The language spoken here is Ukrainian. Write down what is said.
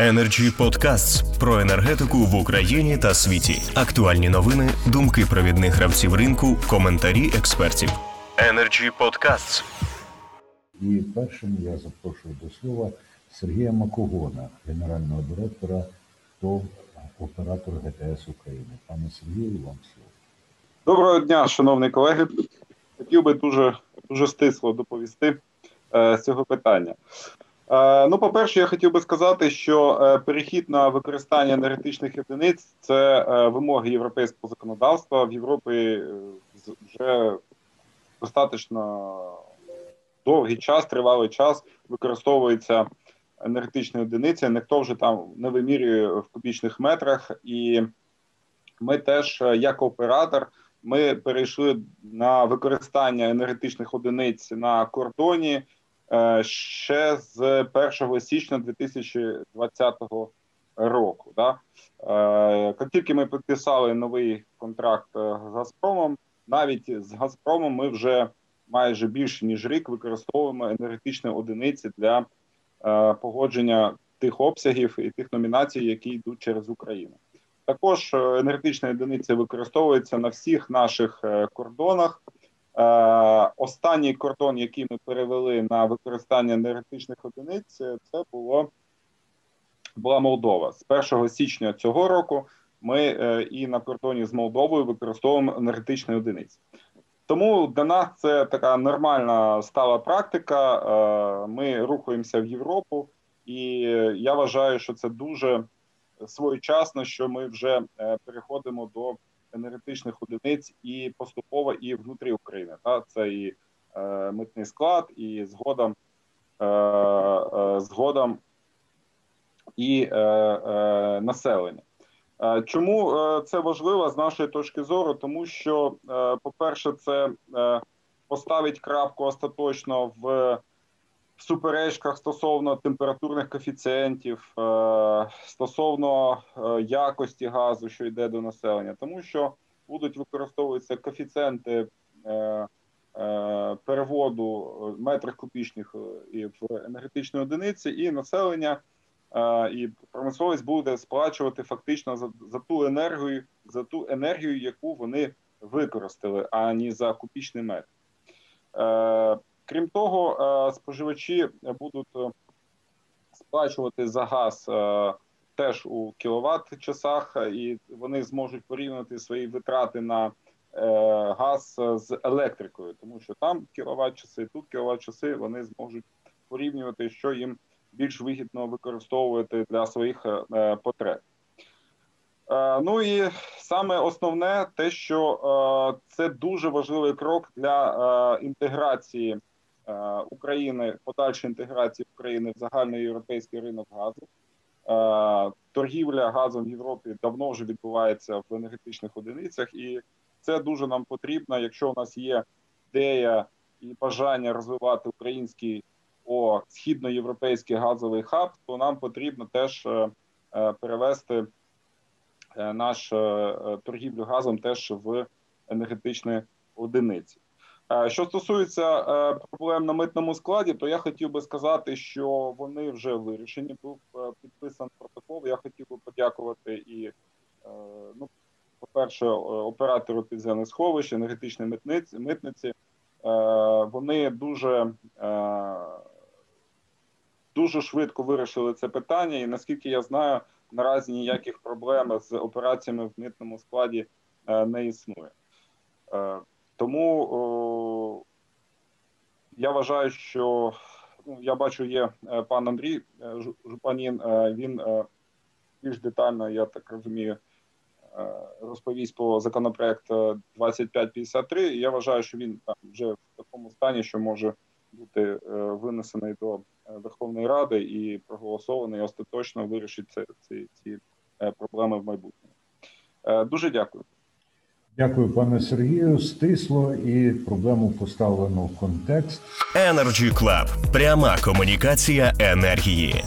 Energy Podcasts про енергетику в Україні та світі. Актуальні новини, думки провідних гравців ринку, коментарі експертів. Energy Podcasts. І першим я запрошую до слова Сергія Макогона, генерального директора ТОВ оператор ГТС України. Пане Сергію, вам слово. Доброго дня, шановні колеги. Хотів би дуже дуже стисло доповісти е, з цього питання. Е, ну, по-перше, я хотів би сказати, що е, перехід на використання енергетичних одиниць це е, вимоги європейського законодавства. В Європі вже достатньо довгий час, тривалий час використовується енергетичні одиниці. Ніхто вже там не вимірює в кубічних метрах, і ми теж, як оператор, ми перейшли на використання енергетичних одиниць на кордоні ще з 1 січня 2020 року. Да? Е, Як тільки ми підписали новий контракт е, з Газпромом, навіть з Газпромом ми вже майже більше ніж рік використовуємо енергетичні одиниці для е, погодження тих обсягів і тих номінацій, які йдуть через Україну. Також е, енергетичні одиниці використовуються на всіх наших е, кордонах. Е, Останній кордон, який ми перевели на використання енергетичних одиниць, це було була Молдова. З 1 січня цього року ми е, і на кордоні з Молдовою використовуємо енергетичні одиниці. Тому для нас це така нормальна стала практика. Е, Ми рухаємося в Європу, і я вважаю, що це дуже своєчасно, що ми вже переходимо до енергетичних одиниць і поступово і внутрі України. Та це і е, митний склад, і згодом е, е, згодом і е, е, населення. Е, Чому е, це важливо з нашої точки зору? Тому що, е, по-перше, це поставить крапку остаточно в суперечках стосовно температурних коефіцієнтів, е, стосовно е, якості газу, що йде до населення, тому що будуть використовуватися коефіцієнти е, переводу метрів кубічних і в енергетичні одиниці, і населення і промисловість буде сплачувати фактично за, за ту енергію, за ту енергію, яку вони використали, а не за кубічний метр. Крім того, е, споживачі будуть е, сплачувати за газ е, теж у кіловат часах, і вони зможуть порівняти свої витрати на газ з електрикою, тому що там кіловат часи, тут кіловат часи вони зможуть порівнювати, що їм більш вигідно використовувати для своїх потреб. Ну і саме основне те, що це дуже важливий крок для інтеграції України, подальшої інтеграції України в загальний європейський ринок газу. Е, Торгівля газом в Європі давно вже відбувається в енергетичних одиницях, і це дуже нам потрібно, якщо у нас є ідея і бажання розвивати український о східноєвропейський газовий хаб, то нам потрібно теж е, е, перевести е, наш е, е, торгівлю газом теж в енергетичні одиниці. Е, Що стосується е, проблем на митному складі, то я хотів би сказати, що вони вже вирішені. Був е, підписаний протокол. Я хотів би подякувати і ну, по-перше, е, оператору підземних сховищ, енергетичній митниці митниці. Вони дуже дуже швидко вирішили це питання, і наскільки я знаю, наразі ніяких проблем з операціями в митному складі не існує. Тому я вважаю, що ну, я бачу, є е, пан Андрій е, Жупанін. е, Він більш детально, я так розумію, розповість про законопроект е, 2553. І Я вважаю, що він там вже в такому стані, що може бути винесений до Верховної Ради і проголосований остаточно вирішить ці, ці е, проблеми в майбутньому. Дуже дякую. Дякую, пане Сергію. Стисло і проблему поставлено в контекст. Energy Club. Пряма комунікація енергії.